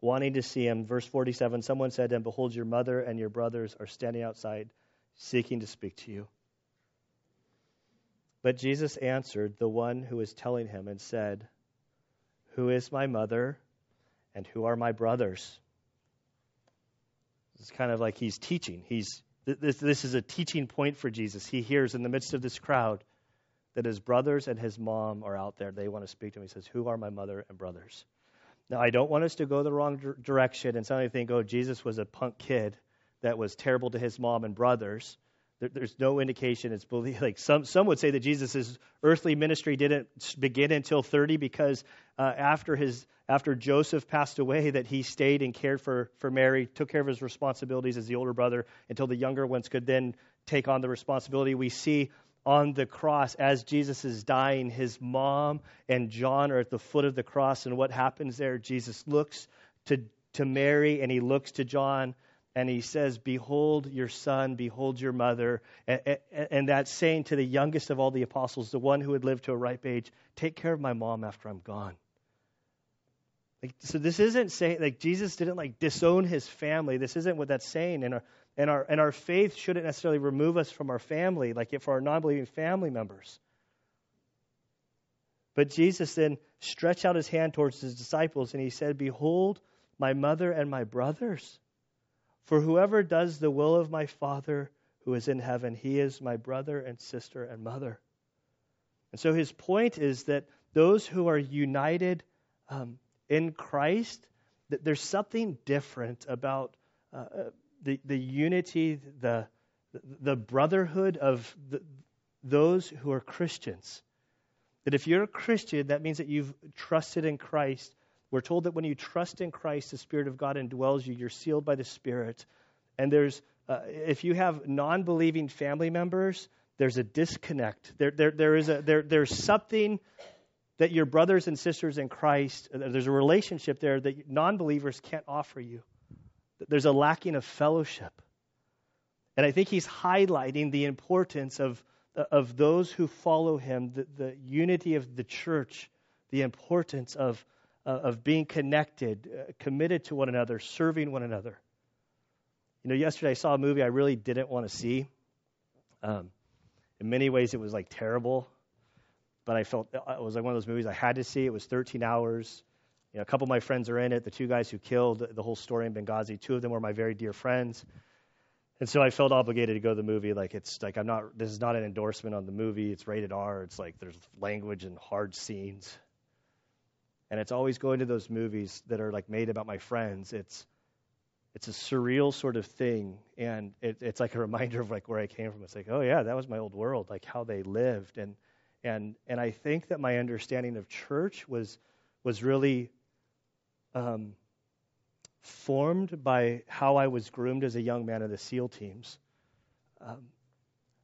A: wanting to see him. Verse 47 someone said to him, Behold, your mother and your brothers are standing outside seeking to speak to you. But Jesus answered the one who was telling him and said, Who is my mother and who are my brothers? It's kind of like he's teaching. He's This, this is a teaching point for Jesus. He hears in the midst of this crowd that his brothers and his mom are out there. They want to speak to him. He says, Who are my mother and brothers? Now, I don't want us to go the wrong direction and suddenly think, oh, Jesus was a punk kid that was terrible to his mom and brothers. There, there's no indication it's believed. Like some, some would say that Jesus' earthly ministry didn't begin until 30 because uh, after his after Joseph passed away, that he stayed and cared for, for Mary, took care of his responsibilities as the older brother until the younger ones could then take on the responsibility. We see on the cross as Jesus is dying, his mom and John are at the foot of the cross. And what happens there? Jesus looks to, to Mary and he looks to John and he says, Behold your son, behold your mother. And, and, that's saying to the youngest of all the apostles, the one who had lived to a ripe age, Take care of my mom after I'm gone. Like, so this isn't saying like Jesus didn't like disown his family. This isn't what that's saying. And our and our and our faith shouldn't necessarily remove us from our family, like for our non-believing family members. But Jesus then stretched out his hand towards his disciples and he said, Behold, my mother and my brothers. For whoever does the will of my Father who is in heaven, he is my brother and sister and mother. And so his point is that those who are united um, in Christ, that there's something different about uh, uh, the, the unity, the, the brotherhood of the, those who are Christians. That if you're a Christian, that means that you've trusted in Christ we're told that when you trust in Christ, the Spirit of God indwells you. You're sealed by the Spirit. And there's, uh, if you have non believing family members, there's a disconnect. There, there, there is a, there, there's something that your brothers and sisters in Christ, uh, there's a relationship there that non believers can't offer you. There's a lacking of fellowship. And I think he's highlighting the importance of, of those who follow him, the, the unity of the church, the importance of uh, of being connected, uh, committed to one another, serving one another. You know, yesterday I saw a movie I really didn't want to see. Um, in many ways, it was like terrible, but I felt uh, it was like one of those movies I had to see. It was 13 hours. You know, a couple of my friends are in it. The two guys who killed the whole story in Benghazi, two of them were my very dear friends. And so I felt obligated to go to the movie. Like it's like I'm not. This is not an endorsement on the movie. It's rated R. It's like there's language and hard scenes and it's always going to those movies that are like made about my friends. It's it's a surreal sort of thing, and it, it's like a reminder of like where I came from. It's like, oh yeah, that was my old world, like how they lived, and and and I think that my understanding of church was was really um, formed by how I was groomed as a young man in the SEAL teams. Um,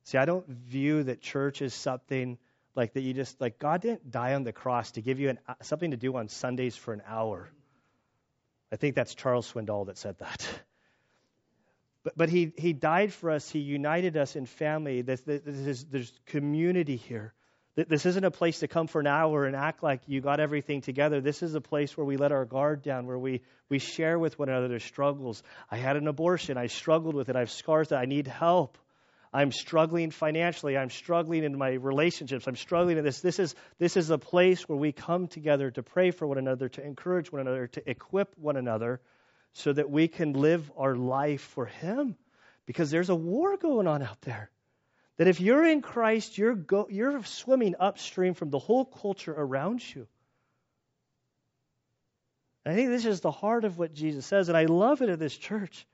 A: see, I don't view that church is something like that you just like God didn't die on the cross to give you an, uh, something to do on Sundays for an hour. I think that's Charles Swindoll that said that. But, but he, he died for us. He united us in family. This, this is, there's community here. This isn't a place to come for an hour and act like you got everything together. This is a place where we let our guard down, where we, we share with one another their struggles. I had an abortion. I struggled with it. I have scars that I need help. I'm struggling financially. I'm struggling in my relationships. I'm struggling in this. This is, this is a place where we come together to pray for one another, to encourage one another, to equip one another so that we can live our life for Him. Because there's a war going on out there. That if you're in Christ, you're, go, you're swimming upstream from the whole culture around you. I think this is the heart of what Jesus says, and I love it at this church.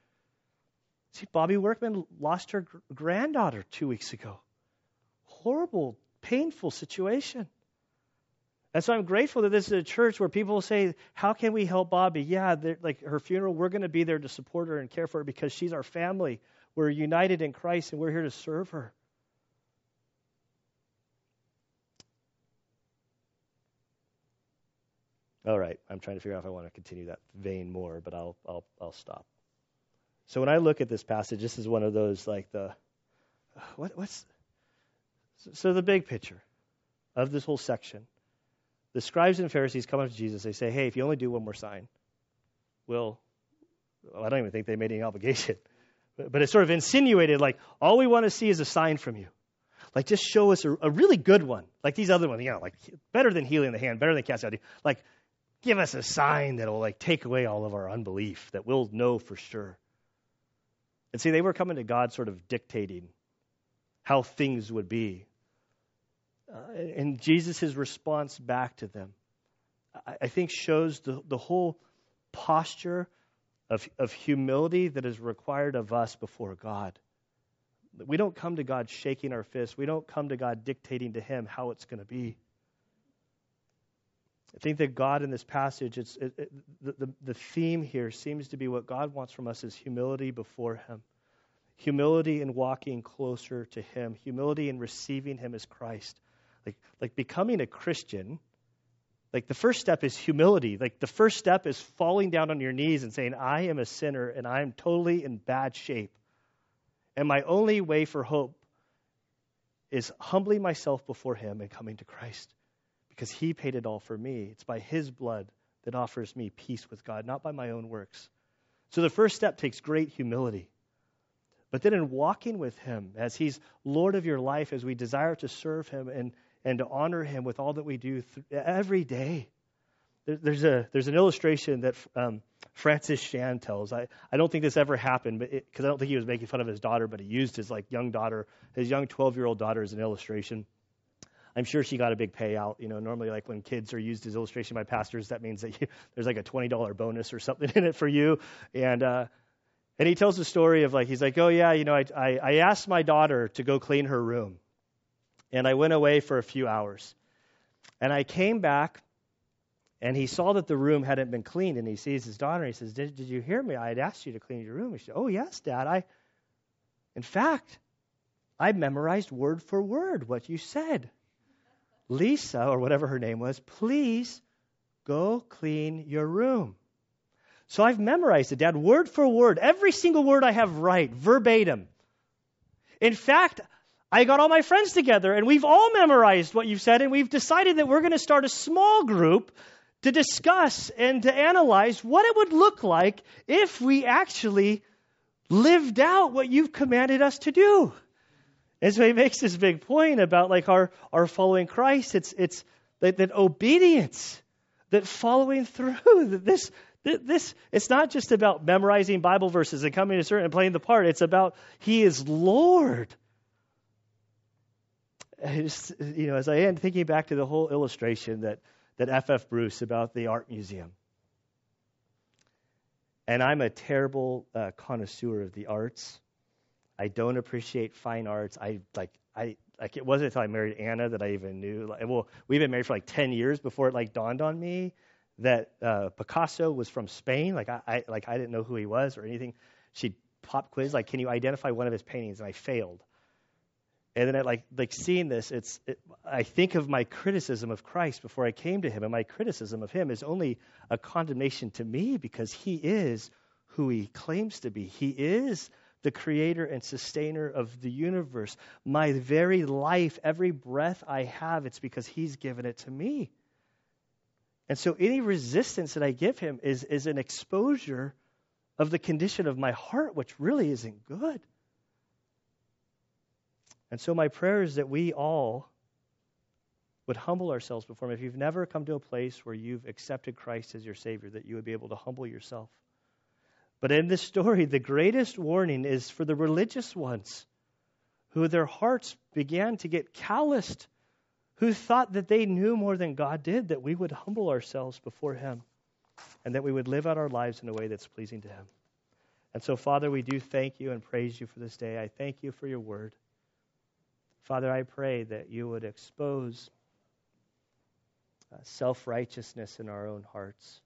A: See, Bobby Workman lost her granddaughter two weeks ago. Horrible, painful situation. And so I'm grateful that this is a church where people say, How can we help Bobby? Yeah, like her funeral, we're going to be there to support her and care for her because she's our family. We're united in Christ and we're here to serve her. All right, I'm trying to figure out if I want to continue that vein more, but I'll, I'll, I'll stop. So when I look at this passage, this is one of those like the what, what's so the big picture of this whole section. The scribes and Pharisees come up to Jesus. They say, "Hey, if you only do one more sign, we'll." Well, I don't even think they made any obligation, but, but it's sort of insinuated like all we want to see is a sign from you. Like just show us a, a really good one, like these other ones. You know, like better than healing the hand, better than casting out. Like give us a sign that will like take away all of our unbelief that we'll know for sure. And see, they were coming to God sort of dictating how things would be. Uh, and Jesus' response back to them, I, I think, shows the, the whole posture of, of humility that is required of us before God. We don't come to God shaking our fists. We don't come to God dictating to Him how it's going to be. I think that God in this passage, it's, it, it, the, the, the theme here seems to be what God wants from us is humility before Him. Humility in walking closer to Him. Humility in receiving Him as Christ. Like, like becoming a Christian, like the first step is humility. Like the first step is falling down on your knees and saying, I am a sinner and I am totally in bad shape. And my only way for hope is humbling myself before Him and coming to Christ because he paid it all for me. It's by his blood that offers me peace with God, not by my own works. So the first step takes great humility. But then in walking with him, as he's Lord of your life, as we desire to serve him and, and to honor him with all that we do th- every day, there, there's, a, there's an illustration that um, Francis Chan tells. I, I don't think this ever happened because I don't think he was making fun of his daughter, but he used his like young daughter, his young 12 year old daughter, as an illustration. I'm sure she got a big payout. You know, normally like when kids are used as illustration by pastors, that means that you, there's like a $20 bonus or something in it for you. And uh, and he tells the story of like he's like, oh yeah, you know, I, I I asked my daughter to go clean her room, and I went away for a few hours, and I came back. And he saw that the room hadn't been cleaned, and he sees his daughter. And he says, "Did, did you hear me? I had asked you to clean your room." He said, "Oh yes, Dad. I, in fact, I memorized word for word what you said." Lisa, or whatever her name was, please go clean your room. So I've memorized it, Dad, word for word. Every single word I have right, verbatim. In fact, I got all my friends together and we've all memorized what you've said, and we've decided that we're going to start a small group to discuss and to analyze what it would look like if we actually lived out what you've commanded us to do. And so he makes this big point about like our, our following Christ. It's, it's that, that obedience, that following through, that this, this, it's not just about memorizing Bible verses and coming to church and playing the part. It's about He is Lord. Just, you know, as I am thinking back to the whole illustration that that F.F. Bruce about the art museum, and I'm a terrible uh, connoisseur of the arts. I don't appreciate fine arts. I like I like it wasn't until I married Anna that I even knew. Like, well, we've been married for like ten years before it like dawned on me that uh, Picasso was from Spain. Like I, I like I didn't know who he was or anything. She pop quiz like, can you identify one of his paintings? And I failed. And then I like like seeing this, it's it, I think of my criticism of Christ before I came to him, and my criticism of him is only a condemnation to me because he is who he claims to be. He is the creator and sustainer of the universe. My very life, every breath I have, it's because he's given it to me. And so any resistance that I give him is, is an exposure of the condition of my heart, which really isn't good. And so my prayer is that we all would humble ourselves before him. If you've never come to a place where you've accepted Christ as your Savior, that you would be able to humble yourself but in this story, the greatest warning is for the religious ones who their hearts began to get calloused, who thought that they knew more than God did, that we would humble ourselves before Him and that we would live out our lives in a way that's pleasing to Him. And so, Father, we do thank you and praise you for this day. I thank you for your word. Father, I pray that you would expose uh, self righteousness in our own hearts.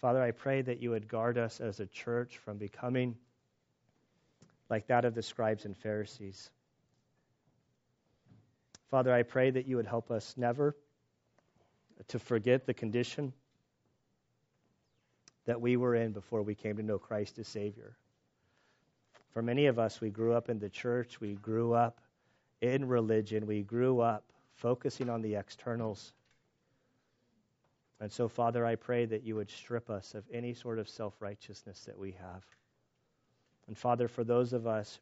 A: Father, I pray that you would guard us as a church from becoming like that of the scribes and Pharisees. Father, I pray that you would help us never to forget the condition that we were in before we came to know Christ as Savior. For many of us, we grew up in the church, we grew up in religion, we grew up focusing on the externals and so, Father, I pray that you would strip us of any sort of self righteousness that we have. And, Father, for those of us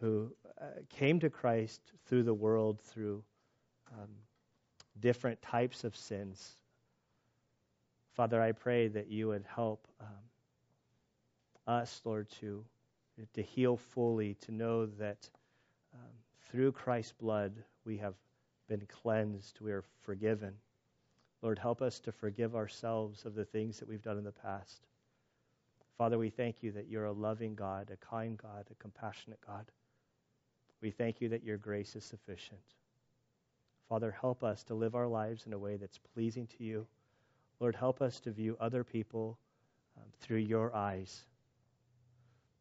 A: who uh, came to Christ through the world, through um, different types of sins, Father, I pray that you would help um, us, Lord, to to heal fully, to know that um, through Christ's blood we have been cleansed, we are forgiven. Lord, help us to forgive ourselves of the things that we've done in the past. Father, we thank you that you're a loving God, a kind God, a compassionate God. We thank you that your grace is sufficient. Father, help us to live our lives in a way that's pleasing to you. Lord, help us to view other people um, through your eyes.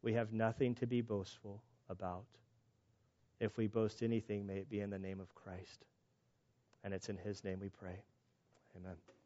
A: We have nothing to be boastful about. If we boast anything, may it be in the name of Christ. And it's in his name we pray. Amen.